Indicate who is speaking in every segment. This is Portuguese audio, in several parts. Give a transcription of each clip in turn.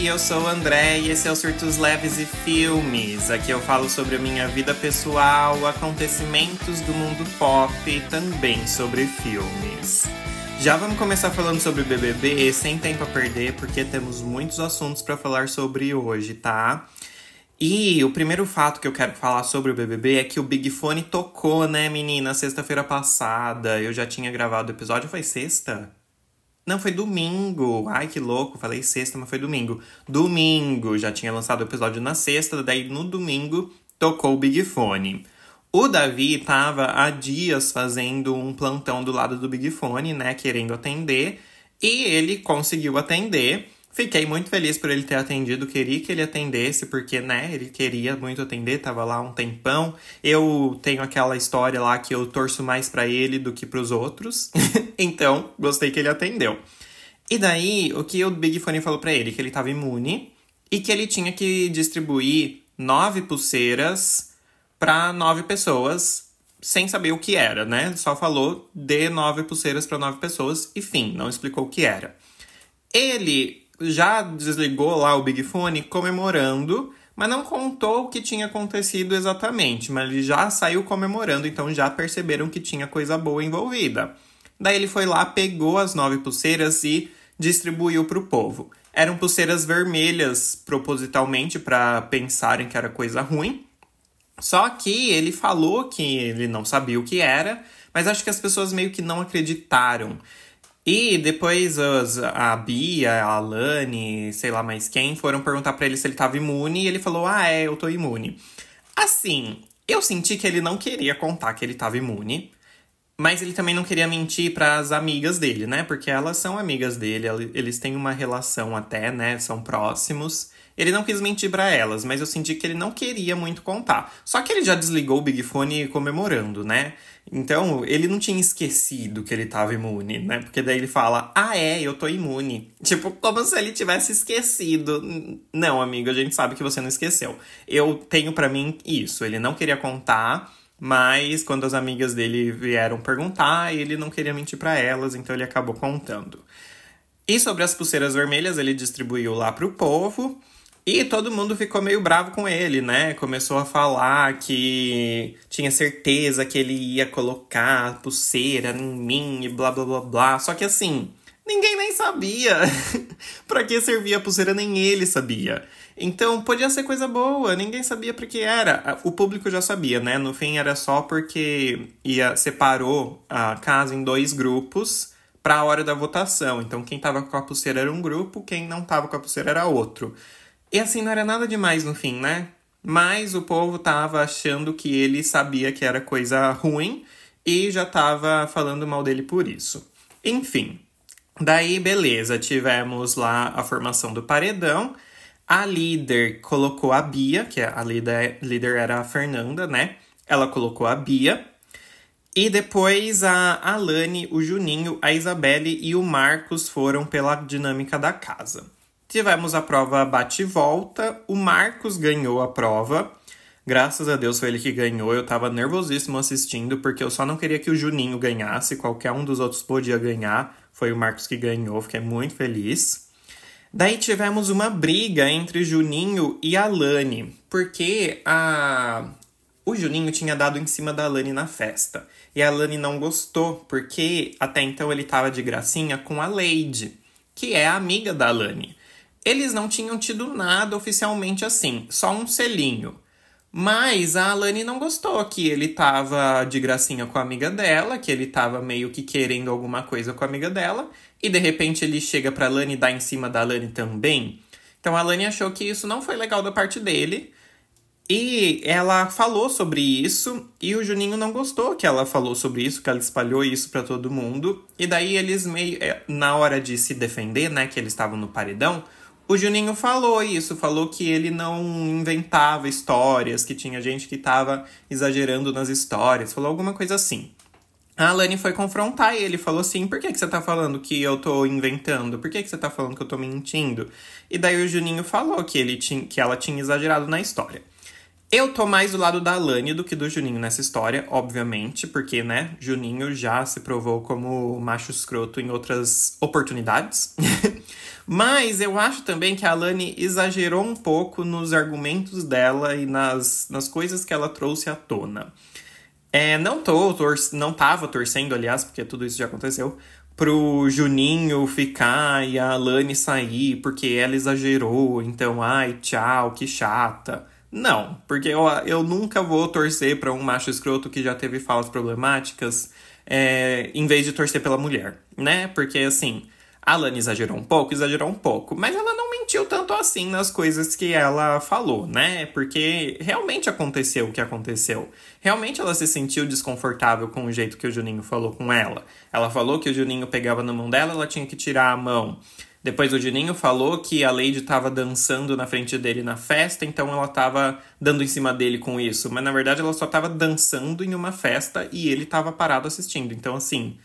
Speaker 1: Oi, eu sou o André e esse é o Surtos Leves e Filmes. Aqui eu falo sobre a minha vida pessoal, acontecimentos do mundo pop e também sobre filmes. Já vamos começar falando sobre BBB, sem tempo a perder, porque temos muitos assuntos para falar sobre hoje, tá? E o primeiro fato que eu quero falar sobre o BBB é que o Big Fone tocou, né, menina, sexta-feira passada. Eu já tinha gravado o episódio, foi sexta? Não, foi domingo. Ai, que louco. Falei sexta, mas foi domingo. Domingo. Já tinha lançado o episódio na sexta, daí no domingo tocou o Big Fone. O Davi tava há dias fazendo um plantão do lado do Big Fone, né? Querendo atender. E ele conseguiu atender. Fiquei muito feliz por ele ter atendido, queria que ele atendesse, porque, né, ele queria muito atender, tava lá um tempão. Eu tenho aquela história lá que eu torço mais para ele do que para os outros, então gostei que ele atendeu. E daí, o que o Big Fone falou para ele? Que ele tava imune e que ele tinha que distribuir nove pulseiras para nove pessoas, sem saber o que era, né? Só falou de nove pulseiras para nove pessoas e fim, não explicou o que era. Ele já desligou lá o Big Fone comemorando, mas não contou o que tinha acontecido exatamente, mas ele já saiu comemorando, então já perceberam que tinha coisa boa envolvida. Daí ele foi lá, pegou as nove pulseiras e distribuiu para o povo. Eram pulseiras vermelhas propositalmente para pensarem que era coisa ruim. Só que ele falou que ele não sabia o que era, mas acho que as pessoas meio que não acreditaram. E depois os, a Bia, a Alane, sei lá mais quem, foram perguntar para ele se ele tava imune e ele falou: Ah, é, eu tô imune. Assim, eu senti que ele não queria contar que ele tava imune, mas ele também não queria mentir para as amigas dele, né? Porque elas são amigas dele, eles têm uma relação até, né? São próximos. Ele não quis mentir para elas, mas eu senti que ele não queria muito contar. Só que ele já desligou o Big Fone comemorando, né? Então, ele não tinha esquecido que ele tava imune, né? Porque daí ele fala: "Ah, é, eu tô imune". Tipo, como se ele tivesse esquecido. Não, amigo, a gente sabe que você não esqueceu. Eu tenho para mim isso, ele não queria contar, mas quando as amigas dele vieram perguntar, ele não queria mentir para elas, então ele acabou contando. E sobre as pulseiras vermelhas, ele distribuiu lá pro povo. E todo mundo ficou meio bravo com ele, né? Começou a falar que tinha certeza que ele ia colocar pulseira em mim e blá blá blá blá. Só que assim, ninguém nem sabia para que servia a pulseira, nem ele sabia. Então podia ser coisa boa, ninguém sabia para que era. O público já sabia, né? No fim era só porque ia separou a casa em dois grupos para a hora da votação. Então quem tava com a pulseira era um grupo, quem não tava com a pulseira era outro. E assim, não era nada demais no fim, né? Mas o povo tava achando que ele sabia que era coisa ruim e já tava falando mal dele por isso. Enfim, daí beleza, tivemos lá a formação do paredão. A líder colocou a Bia, que a líder, líder era a Fernanda, né? Ela colocou a Bia. E depois a Alane, o Juninho, a Isabelle e o Marcos foram pela dinâmica da casa. Tivemos a prova bate e volta. O Marcos ganhou a prova. Graças a Deus foi ele que ganhou. Eu tava nervosíssimo assistindo, porque eu só não queria que o Juninho ganhasse. Qualquer um dos outros podia ganhar. Foi o Marcos que ganhou. Fiquei muito feliz. Daí tivemos uma briga entre Juninho e Alane, porque a o Juninho tinha dado em cima da Alane na festa. E a Alane não gostou, porque até então ele tava de gracinha com a Lady, que é a amiga da Alane. Eles não tinham tido nada oficialmente assim, só um selinho. Mas a Alane não gostou que ele tava de gracinha com a amiga dela, que ele tava meio que querendo alguma coisa com a amiga dela, e de repente ele chega pra Alane e dá em cima da Alane também. Então a Alane achou que isso não foi legal da parte dele, e ela falou sobre isso, e o Juninho não gostou que ela falou sobre isso, que ela espalhou isso para todo mundo. E daí eles meio é, na hora de se defender, né, que eles estavam no paredão, o Juninho falou isso, falou que ele não inventava histórias, que tinha gente que estava exagerando nas histórias, falou alguma coisa assim. A Alane foi confrontar ele, falou assim: por que, que você tá falando que eu tô inventando? Por que, que você tá falando que eu tô mentindo? E daí o Juninho falou que, ele tinha, que ela tinha exagerado na história. Eu tô mais do lado da Alane do que do Juninho nessa história, obviamente, porque, né, Juninho já se provou como macho escroto em outras oportunidades. Mas eu acho também que a Alane exagerou um pouco nos argumentos dela e nas, nas coisas que ela trouxe à tona. É, não tô, tor não tava torcendo, aliás, porque tudo isso já aconteceu, pro Juninho ficar e a Alane sair, porque ela exagerou, então, ai, tchau, que chata. Não, porque eu, eu nunca vou torcer para um macho escroto que já teve falas problemáticas é, em vez de torcer pela mulher, né? Porque assim, a Lani exagerou um pouco, exagerou um pouco, mas ela não mentiu tanto assim nas coisas que ela falou, né? Porque realmente aconteceu o que aconteceu. Realmente ela se sentiu desconfortável com o jeito que o Juninho falou com ela. Ela falou que o Juninho pegava na mão dela, ela tinha que tirar a mão. Depois o Juninho falou que a Lady estava dançando na frente dele na festa, então ela estava dando em cima dele com isso. Mas na verdade ela só estava dançando em uma festa e ele estava parado assistindo. Então, assim,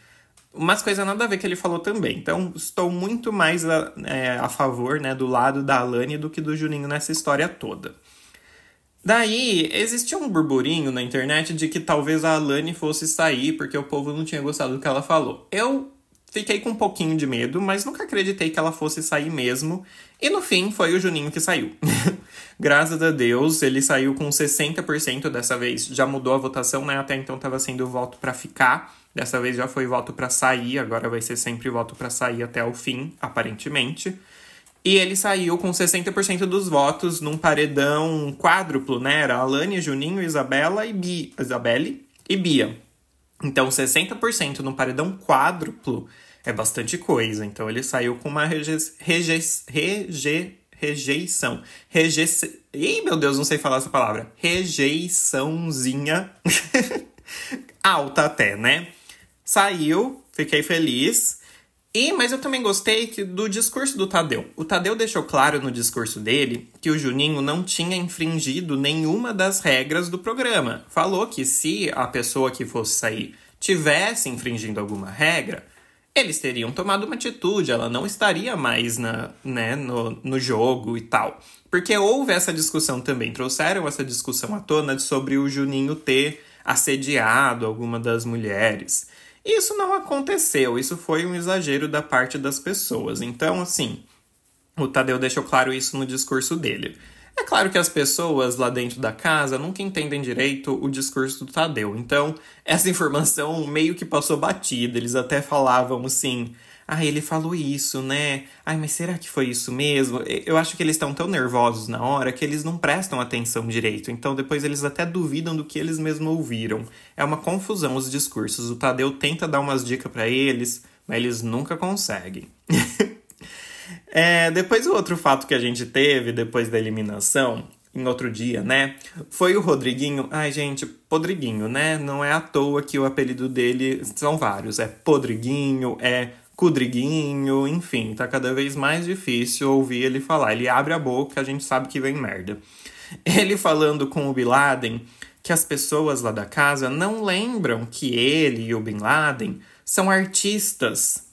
Speaker 1: umas coisas nada a ver que ele falou também. Então, estou muito mais a, é, a favor né, do lado da Alane do que do Juninho nessa história toda. Daí, existia um burburinho na internet de que talvez a Alane fosse sair porque o povo não tinha gostado do que ela falou. Eu Fiquei com um pouquinho de medo, mas nunca acreditei que ela fosse sair mesmo. E no fim, foi o Juninho que saiu. Graças a Deus, ele saiu com 60% dessa vez. Já mudou a votação, né? Até então estava sendo voto para ficar. Dessa vez já foi voto para sair, agora vai ser sempre voto para sair até o fim, aparentemente. E ele saiu com 60% dos votos num paredão quádruplo, né? Era Alane, Juninho, Isabela e Bi... Isabelle e Bia. Então, 60% no paredão quádruplo é bastante coisa. Então ele saiu com uma reje, rejeição. Reje, Ih, meu Deus, não sei falar essa palavra. Rejeiçãozinha alta até, né? Saiu, fiquei feliz. E, mas eu também gostei que, do discurso do Tadeu. O Tadeu deixou claro no discurso dele que o Juninho não tinha infringido nenhuma das regras do programa. Falou que se a pessoa que fosse sair tivesse infringindo alguma regra, eles teriam tomado uma atitude, ela não estaria mais na, né, no, no jogo e tal. Porque houve essa discussão também, trouxeram essa discussão à tona sobre o Juninho ter assediado alguma das mulheres. Isso não aconteceu, isso foi um exagero da parte das pessoas. Então, assim, o Tadeu deixou claro isso no discurso dele. É claro que as pessoas lá dentro da casa nunca entendem direito o discurso do Tadeu, então essa informação meio que passou batida. Eles até falavam assim: ah, ele falou isso, né? Ai, mas será que foi isso mesmo? Eu acho que eles estão tão nervosos na hora que eles não prestam atenção direito, então depois eles até duvidam do que eles mesmos ouviram. É uma confusão os discursos. O Tadeu tenta dar umas dicas para eles, mas eles nunca conseguem. É, depois o outro fato que a gente teve depois da eliminação, em outro dia, né? Foi o Rodriguinho. Ai, gente, Podriguinho, né? Não é à toa que o apelido dele são vários. É Podriguinho, é Cudriguinho, enfim, tá cada vez mais difícil ouvir ele falar. Ele abre a boca, a gente sabe que vem merda. Ele falando com o Bin Laden que as pessoas lá da casa não lembram que ele e o Bin Laden são artistas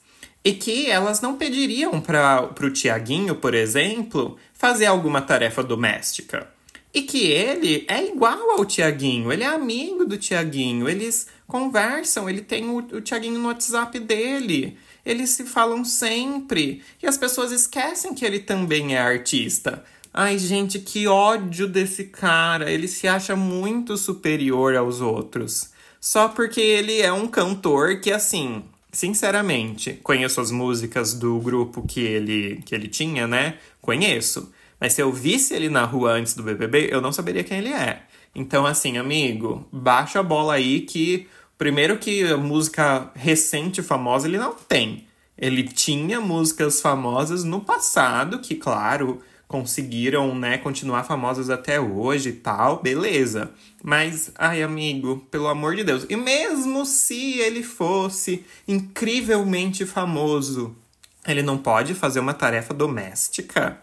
Speaker 1: e que elas não pediriam para o Tiaguinho, por exemplo, fazer alguma tarefa doméstica. E que ele é igual ao Tiaguinho, ele é amigo do Tiaguinho, eles conversam, ele tem o, o Tiaguinho no WhatsApp dele, eles se falam sempre. E as pessoas esquecem que ele também é artista. Ai, gente, que ódio desse cara. Ele se acha muito superior aos outros. Só porque ele é um cantor que, assim, sinceramente, conheço as músicas do grupo que ele, que ele tinha, né? Conheço. Mas se eu visse ele na rua antes do BBB, eu não saberia quem ele é. Então, assim, amigo, baixa a bola aí que. Primeiro que música recente famosa ele não tem. Ele tinha músicas famosas no passado, que, claro, conseguiram, né, continuar famosas até hoje e tal, beleza. Mas, ai, amigo, pelo amor de Deus. E mesmo se ele fosse incrivelmente famoso, ele não pode fazer uma tarefa doméstica?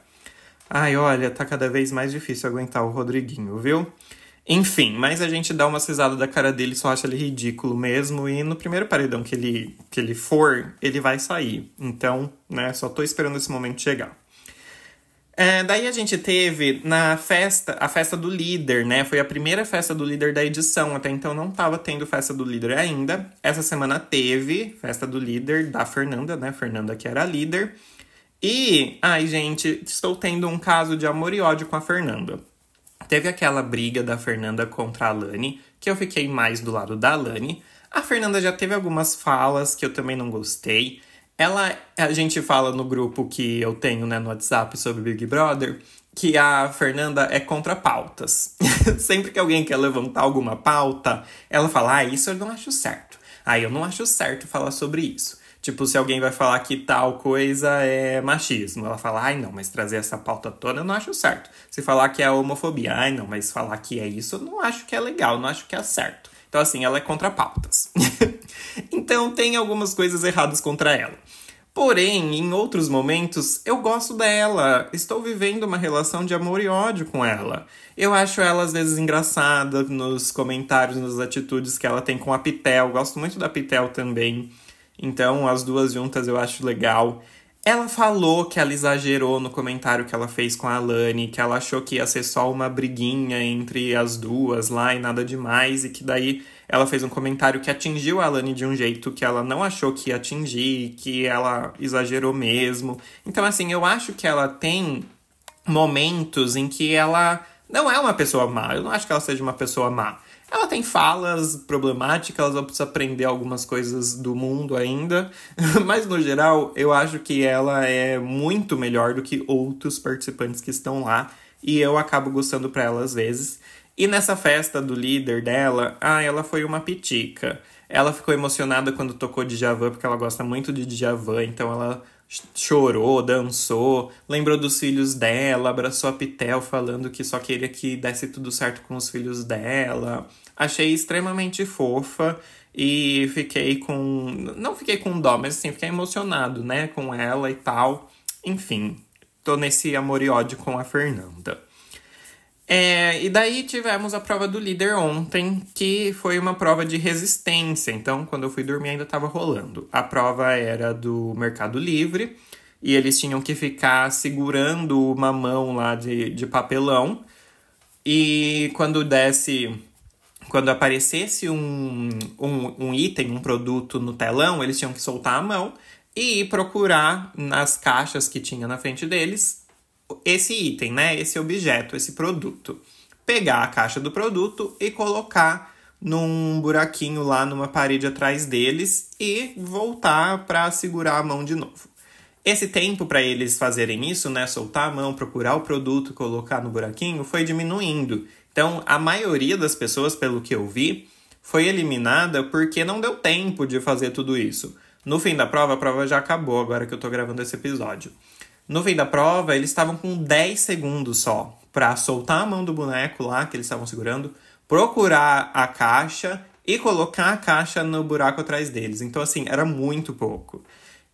Speaker 1: Ai, olha, tá cada vez mais difícil aguentar o Rodriguinho, viu? Enfim, mas a gente dá uma cisada da cara dele, só acha ele ridículo mesmo. E no primeiro paredão que ele, que ele for, ele vai sair. Então, né, só tô esperando esse momento chegar. É, daí a gente teve na festa, a festa do líder, né? Foi a primeira festa do líder da edição. Até então não tava tendo festa do líder ainda. Essa semana teve festa do líder da Fernanda, né? Fernanda que era a líder. E, ai, gente, estou tendo um caso de amor e ódio com a Fernanda. Teve aquela briga da Fernanda contra a Lani, que eu fiquei mais do lado da Lani. A Fernanda já teve algumas falas que eu também não gostei. Ela, a gente fala no grupo que eu tenho né, no WhatsApp sobre Big Brother que a Fernanda é contra pautas. Sempre que alguém quer levantar alguma pauta, ela fala: Ah, isso eu não acho certo. Ah, eu não acho certo falar sobre isso. Tipo, se alguém vai falar que tal coisa é machismo, ela fala, ai não, mas trazer essa pauta toda eu não acho certo. Se falar que é homofobia, ai não, mas falar que é isso eu não acho que é legal, não acho que é certo. Então, assim, ela é contra pautas. então, tem algumas coisas erradas contra ela. Porém, em outros momentos, eu gosto dela. Estou vivendo uma relação de amor e ódio com ela. Eu acho ela às vezes engraçada nos comentários, nas atitudes que ela tem com a Pitel. Gosto muito da Pitel também. Então, as duas juntas eu acho legal. Ela falou que ela exagerou no comentário que ela fez com a Alane, que ela achou que ia ser só uma briguinha entre as duas lá e nada demais, e que daí ela fez um comentário que atingiu a Alane de um jeito que ela não achou que ia atingir, que ela exagerou mesmo. Então, assim, eu acho que ela tem momentos em que ela não é uma pessoa má. Eu não acho que ela seja uma pessoa má. Ela tem falas problemáticas, ela precisa aprender algumas coisas do mundo ainda, mas no geral eu acho que ela é muito melhor do que outros participantes que estão lá e eu acabo gostando para ela às vezes. E nessa festa do líder dela, ah, ela foi uma pitica. Ela ficou emocionada quando tocou Djavan, porque ela gosta muito de Djavan, então ela chorou, dançou, lembrou dos filhos dela, abraçou a Pitel falando que só queria que desse tudo certo com os filhos dela. Achei extremamente fofa e fiquei com. Não fiquei com dó, mas assim, fiquei emocionado, né, com ela e tal. Enfim, tô nesse amor e ódio com a Fernanda. É, e daí tivemos a prova do líder ontem, que foi uma prova de resistência. Então, quando eu fui dormir, ainda estava rolando. A prova era do Mercado Livre e eles tinham que ficar segurando uma mão lá de, de papelão. E quando desse. Quando aparecesse um, um, um item, um produto no telão, eles tinham que soltar a mão e ir procurar nas caixas que tinha na frente deles esse item, né? Esse objeto, esse produto. Pegar a caixa do produto e colocar num buraquinho lá numa parede atrás deles e voltar para segurar a mão de novo. Esse tempo para eles fazerem isso, né, soltar a mão, procurar o produto, colocar no buraquinho, foi diminuindo. Então, a maioria das pessoas, pelo que eu vi, foi eliminada porque não deu tempo de fazer tudo isso. No fim da prova, a prova já acabou agora que eu tô gravando esse episódio. No fim da prova, eles estavam com 10 segundos só para soltar a mão do boneco lá que eles estavam segurando, procurar a caixa e colocar a caixa no buraco atrás deles. Então, assim, era muito pouco.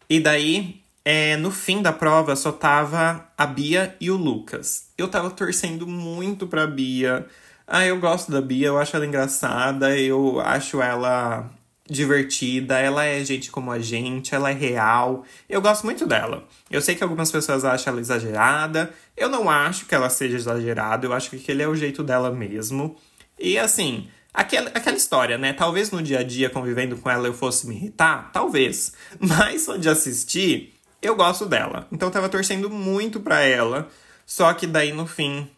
Speaker 1: E daí, é, no fim da prova, só tava a Bia e o Lucas. Eu tava torcendo muito pra Bia. Ah, eu gosto da Bia, eu acho ela engraçada, eu acho ela divertida, ela é gente como a gente, ela é real. Eu gosto muito dela. Eu sei que algumas pessoas acham ela exagerada. Eu não acho que ela seja exagerada, eu acho que aquele é o jeito dela mesmo. E assim, aquela, aquela história, né? Talvez no dia a dia, convivendo com ela, eu fosse me irritar, talvez. Mas só de assistir, eu gosto dela. Então eu tava torcendo muito pra ela. Só que daí no fim,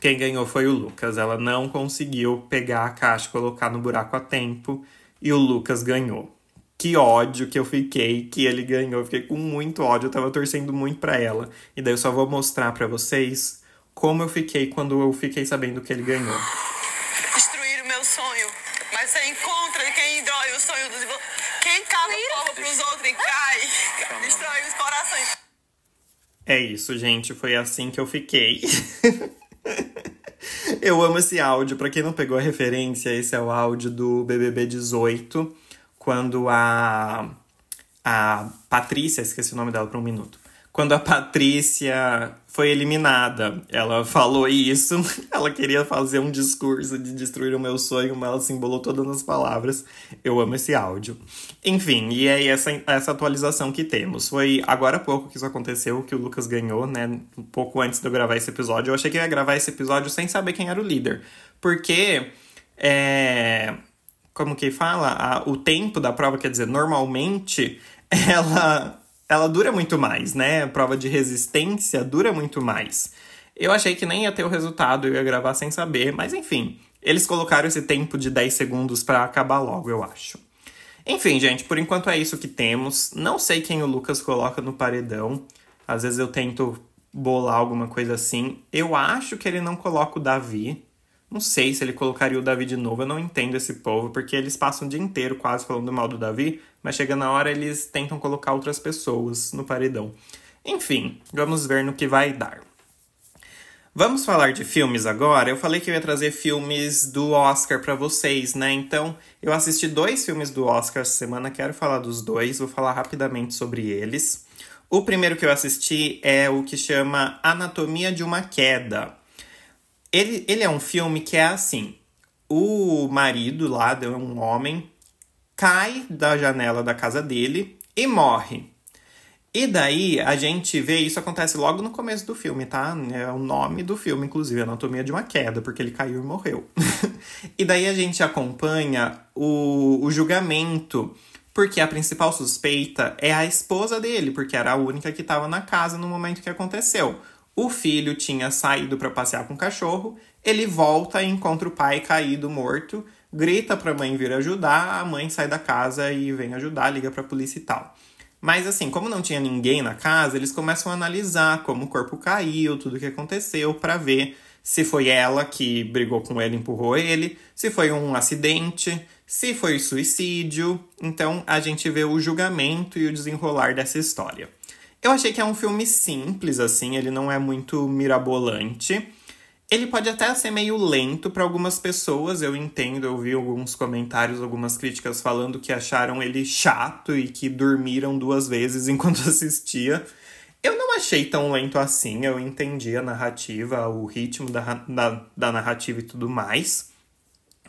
Speaker 1: quem ganhou foi o Lucas. Ela não conseguiu pegar a caixa e colocar no buraco a tempo e o Lucas ganhou. Que ódio que eu fiquei que ele ganhou. Eu fiquei com muito ódio, eu tava torcendo muito para ela. E daí eu só vou mostrar para vocês como eu fiquei quando eu fiquei sabendo que ele ganhou.
Speaker 2: Destruir o meu sonho. Mas você encontra quem dói o sonho dos Quem cala fogo pros outros e cai, destrói os corações.
Speaker 1: É isso, gente. Foi assim que eu fiquei. Eu amo esse áudio. Para quem não pegou a referência, esse é o áudio do BBB 18, quando a a Patrícia, esqueci o nome dela por um minuto. Quando a Patrícia foi eliminada. Ela falou isso, ela queria fazer um discurso de destruir o meu sonho, mas ela se embolou todas nas palavras. Eu amo esse áudio. Enfim, e é essa, essa atualização que temos. Foi agora há pouco que isso aconteceu, que o Lucas ganhou, né? Um pouco antes de eu gravar esse episódio. Eu achei que eu ia gravar esse episódio sem saber quem era o líder. Porque. É como que fala? A, o tempo da prova, quer dizer, normalmente ela ela dura muito mais, né? A prova de resistência dura muito mais. Eu achei que nem ia ter o resultado, eu ia gravar sem saber, mas enfim, eles colocaram esse tempo de 10 segundos para acabar logo, eu acho. Enfim, gente, por enquanto é isso que temos. Não sei quem o Lucas coloca no paredão. Às vezes eu tento bolar alguma coisa assim. Eu acho que ele não coloca o Davi. Não sei se ele colocaria o Davi de novo, eu não entendo esse povo, porque eles passam o dia inteiro quase falando mal do Davi, mas chega na hora eles tentam colocar outras pessoas no paredão. Enfim, vamos ver no que vai dar. Vamos falar de filmes agora? Eu falei que eu ia trazer filmes do Oscar para vocês, né? Então, eu assisti dois filmes do Oscar essa semana, quero falar dos dois, vou falar rapidamente sobre eles. O primeiro que eu assisti é o que chama Anatomia de uma Queda. Ele, ele é um filme que é assim: o marido lá, é um homem, cai da janela da casa dele e morre. E daí a gente vê, isso acontece logo no começo do filme, tá? É o nome do filme, inclusive, Anatomia de uma Queda, porque ele caiu e morreu. e daí a gente acompanha o, o julgamento, porque a principal suspeita é a esposa dele, porque era a única que estava na casa no momento que aconteceu. O filho tinha saído para passear com o cachorro, ele volta e encontra o pai caído morto, grita para a mãe vir ajudar, a mãe sai da casa e vem ajudar, liga para a polícia e tal. Mas assim, como não tinha ninguém na casa, eles começam a analisar como o corpo caiu, tudo o que aconteceu, para ver se foi ela que brigou com ele, empurrou ele, se foi um acidente, se foi suicídio. Então a gente vê o julgamento e o desenrolar dessa história. Eu achei que é um filme simples, assim, ele não é muito mirabolante. Ele pode até ser meio lento para algumas pessoas, eu entendo, eu vi alguns comentários, algumas críticas falando que acharam ele chato e que dormiram duas vezes enquanto assistia. Eu não achei tão lento assim, eu entendi a narrativa, o ritmo da, da, da narrativa e tudo mais.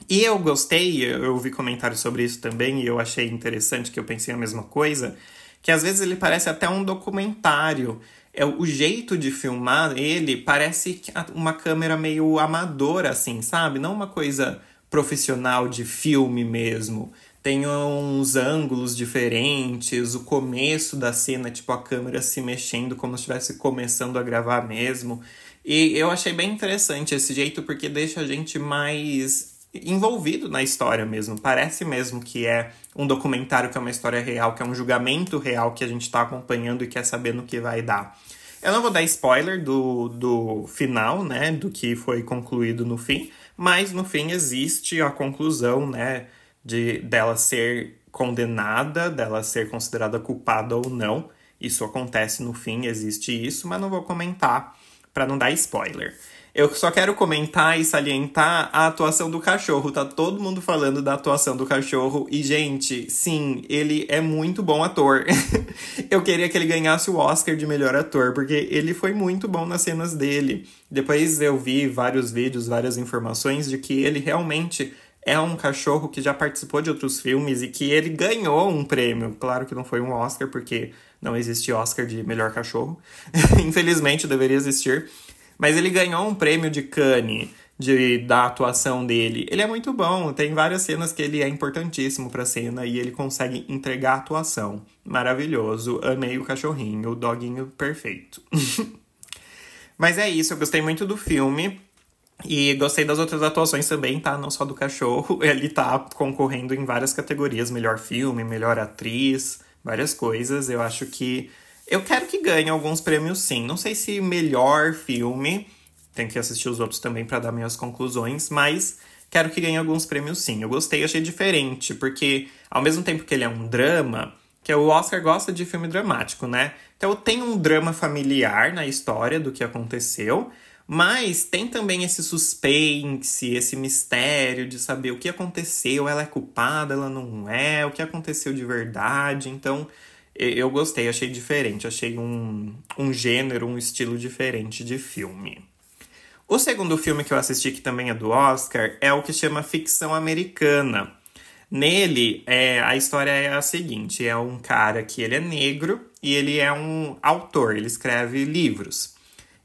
Speaker 1: E eu gostei, eu vi comentários sobre isso também e eu achei interessante que eu pensei a mesma coisa que às vezes ele parece até um documentário. É o jeito de filmar ele parece uma câmera meio amadora assim, sabe? Não uma coisa profissional de filme mesmo. Tem uns ângulos diferentes, o começo da cena, tipo a câmera se mexendo como se estivesse começando a gravar mesmo. E eu achei bem interessante esse jeito porque deixa a gente mais envolvido na história mesmo. Parece mesmo que é um documentário que é uma história real, que é um julgamento real que a gente está acompanhando e quer saber no que vai dar. Eu não vou dar spoiler do, do final, né, do que foi concluído no fim, mas no fim existe a conclusão, né, de dela ser condenada, dela ser considerada culpada ou não. Isso acontece no fim, existe isso, mas não vou comentar para não dar spoiler. Eu só quero comentar e salientar a atuação do cachorro. Tá todo mundo falando da atuação do cachorro. E, gente, sim, ele é muito bom ator. eu queria que ele ganhasse o Oscar de melhor ator, porque ele foi muito bom nas cenas dele. Depois eu vi vários vídeos, várias informações de que ele realmente é um cachorro que já participou de outros filmes e que ele ganhou um prêmio. Claro que não foi um Oscar, porque não existe Oscar de melhor cachorro. Infelizmente deveria existir. Mas ele ganhou um prêmio de Cannes de, da atuação dele. Ele é muito bom, tem várias cenas que ele é importantíssimo pra cena e ele consegue entregar a atuação. Maravilhoso, amei o cachorrinho, o doguinho perfeito. Mas é isso, eu gostei muito do filme. E gostei das outras atuações também, tá? Não só do cachorro. Ele tá concorrendo em várias categorias: melhor filme, melhor atriz, várias coisas. Eu acho que eu quero que ganhe alguns prêmios sim. Não sei se melhor filme, tem que assistir os outros também para dar minhas conclusões, mas quero que ganhe alguns prêmios sim. Eu gostei, achei diferente, porque ao mesmo tempo que ele é um drama, que o Oscar gosta de filme dramático, né? Então tem um drama familiar na história do que aconteceu, mas tem também esse suspense, esse mistério de saber o que aconteceu, ela é culpada, ela não é, o que aconteceu de verdade. Então, Eu gostei, achei diferente, achei um, um gênero, um estilo diferente de filme. O segundo filme que eu assisti, que também é do Oscar, é o que chama Ficção Americana. Nele, é, a história é a seguinte: é um cara que ele é negro e ele é um autor, ele escreve livros.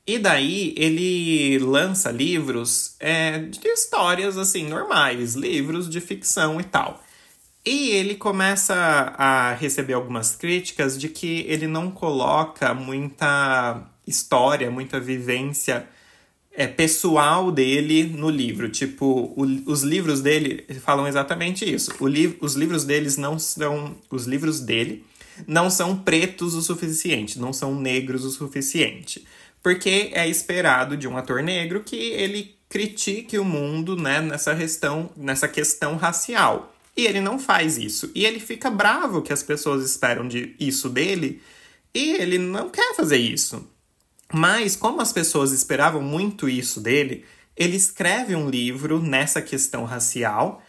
Speaker 1: E daí ele lança livros é, de histórias assim normais, livros de ficção e tal. E ele começa a receber algumas críticas de que ele não coloca muita história, muita vivência é, pessoal dele no livro. Tipo, o, os livros dele falam exatamente isso. Li os livros deles não são. Os livros dele não são pretos o suficiente, não são negros o suficiente. Porque é esperado de um ator negro que ele critique o mundo né, nessa, questão, nessa questão racial. E ele não faz isso. E ele fica bravo que as pessoas esperam de isso dele e ele não quer fazer isso. Mas, como as pessoas esperavam muito isso dele, ele escreve um livro nessa questão racial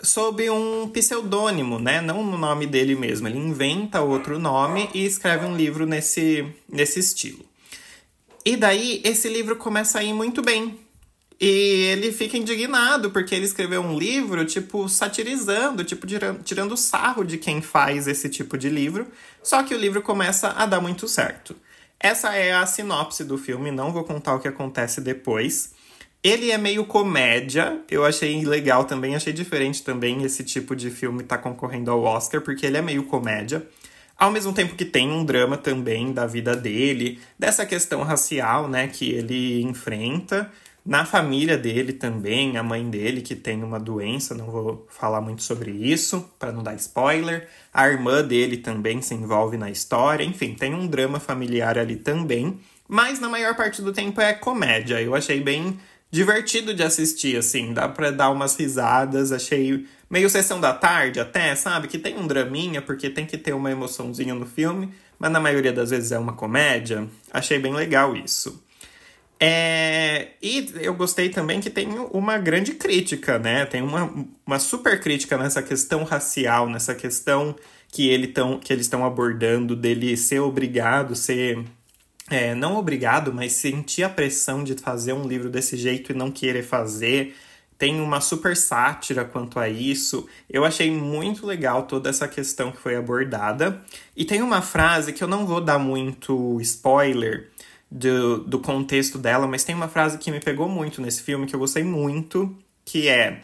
Speaker 1: sob um pseudônimo, né? Não no nome dele mesmo. Ele inventa outro nome e escreve um livro nesse, nesse estilo. E daí esse livro começa a ir muito bem. E ele fica indignado porque ele escreveu um livro, tipo, satirizando, tipo, tirando sarro de quem faz esse tipo de livro. Só que o livro começa a dar muito certo. Essa é a sinopse do filme, não vou contar o que acontece depois. Ele é meio comédia, eu achei legal também, achei diferente também esse tipo de filme tá concorrendo ao Oscar, porque ele é meio comédia. Ao mesmo tempo que tem um drama também da vida dele, dessa questão racial, né, que ele enfrenta. Na família dele também, a mãe dele que tem uma doença, não vou falar muito sobre isso para não dar spoiler. A irmã dele também se envolve na história, enfim, tem um drama familiar ali também, mas na maior parte do tempo é comédia. Eu achei bem divertido de assistir, assim, dá pra dar umas risadas, achei meio sessão da tarde até, sabe? Que tem um draminha, porque tem que ter uma emoçãozinha no filme, mas na maioria das vezes é uma comédia. Achei bem legal isso. É, e eu gostei também que tem uma grande crítica, né? Tem uma, uma super crítica nessa questão racial, nessa questão que, ele tão, que eles estão abordando dele ser obrigado, ser. É, não obrigado, mas sentir a pressão de fazer um livro desse jeito e não querer fazer. Tem uma super sátira quanto a isso. Eu achei muito legal toda essa questão que foi abordada. E tem uma frase que eu não vou dar muito spoiler do, do contexto dela, mas tem uma frase que me pegou muito nesse filme, que eu gostei muito, que é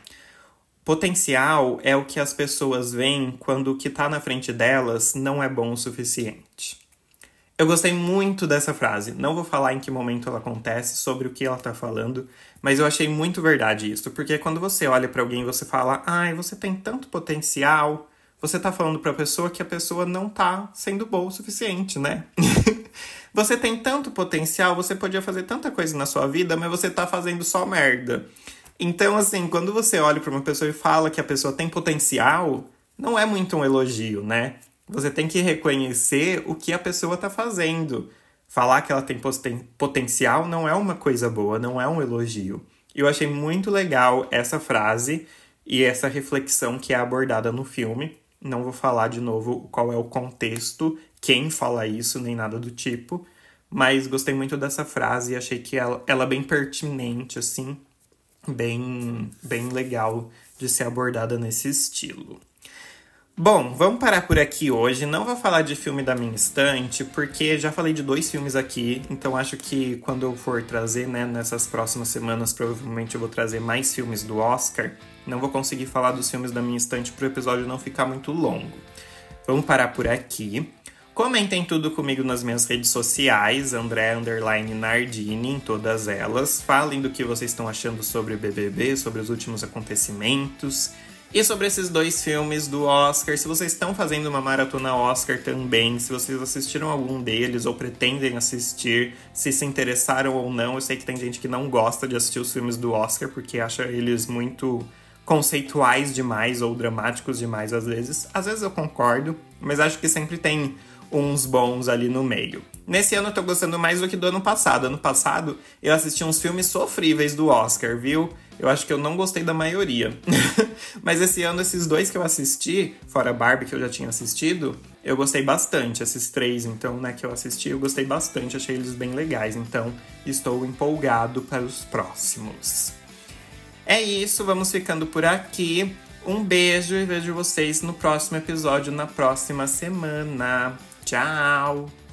Speaker 1: potencial é o que as pessoas veem quando o que está na frente delas não é bom o suficiente. Eu gostei muito dessa frase. Não vou falar em que momento ela acontece, sobre o que ela está falando, mas eu achei muito verdade isso, porque quando você olha para alguém você fala: "Ai, você tem tanto potencial", você está falando para a pessoa que a pessoa não está sendo boa o suficiente, né? Você tem tanto potencial, você podia fazer tanta coisa na sua vida, mas você tá fazendo só merda. Então, assim, quando você olha para uma pessoa e fala que a pessoa tem potencial, não é muito um elogio, né? Você tem que reconhecer o que a pessoa tá fazendo. Falar que ela tem potencial não é uma coisa boa, não é um elogio. Eu achei muito legal essa frase e essa reflexão que é abordada no filme. Não vou falar de novo qual é o contexto quem fala isso, nem nada do tipo. Mas gostei muito dessa frase e achei que ela, ela é bem pertinente, assim, bem, bem legal de ser abordada nesse estilo. Bom, vamos parar por aqui hoje. Não vou falar de filme da minha estante, porque já falei de dois filmes aqui, então acho que quando eu for trazer, né, nessas próximas semanas, provavelmente eu vou trazer mais filmes do Oscar. Não vou conseguir falar dos filmes da minha estante para o episódio não ficar muito longo. Vamos parar por aqui. Comentem tudo comigo nas minhas redes sociais, André Underline Nardini, em todas elas. Falem do que vocês estão achando sobre o BBB, sobre os últimos acontecimentos. E sobre esses dois filmes do Oscar, se vocês estão fazendo uma maratona Oscar também, se vocês assistiram algum deles ou pretendem assistir, se se interessaram ou não. Eu sei que tem gente que não gosta de assistir os filmes do Oscar porque acha eles muito conceituais demais ou dramáticos demais às vezes. Às vezes eu concordo, mas acho que sempre tem uns bons ali no meio. Nesse ano eu tô gostando mais do que do ano passado. Ano passado eu assisti uns filmes sofríveis do Oscar, viu? Eu acho que eu não gostei da maioria. Mas esse ano, esses dois que eu assisti, fora Barbie que eu já tinha assistido, eu gostei bastante. Esses três, então, né, que eu assisti, eu gostei bastante, achei eles bem legais. Então, estou empolgado para os próximos. É isso, vamos ficando por aqui. Um beijo e vejo vocês no próximo episódio na próxima semana. Tchau!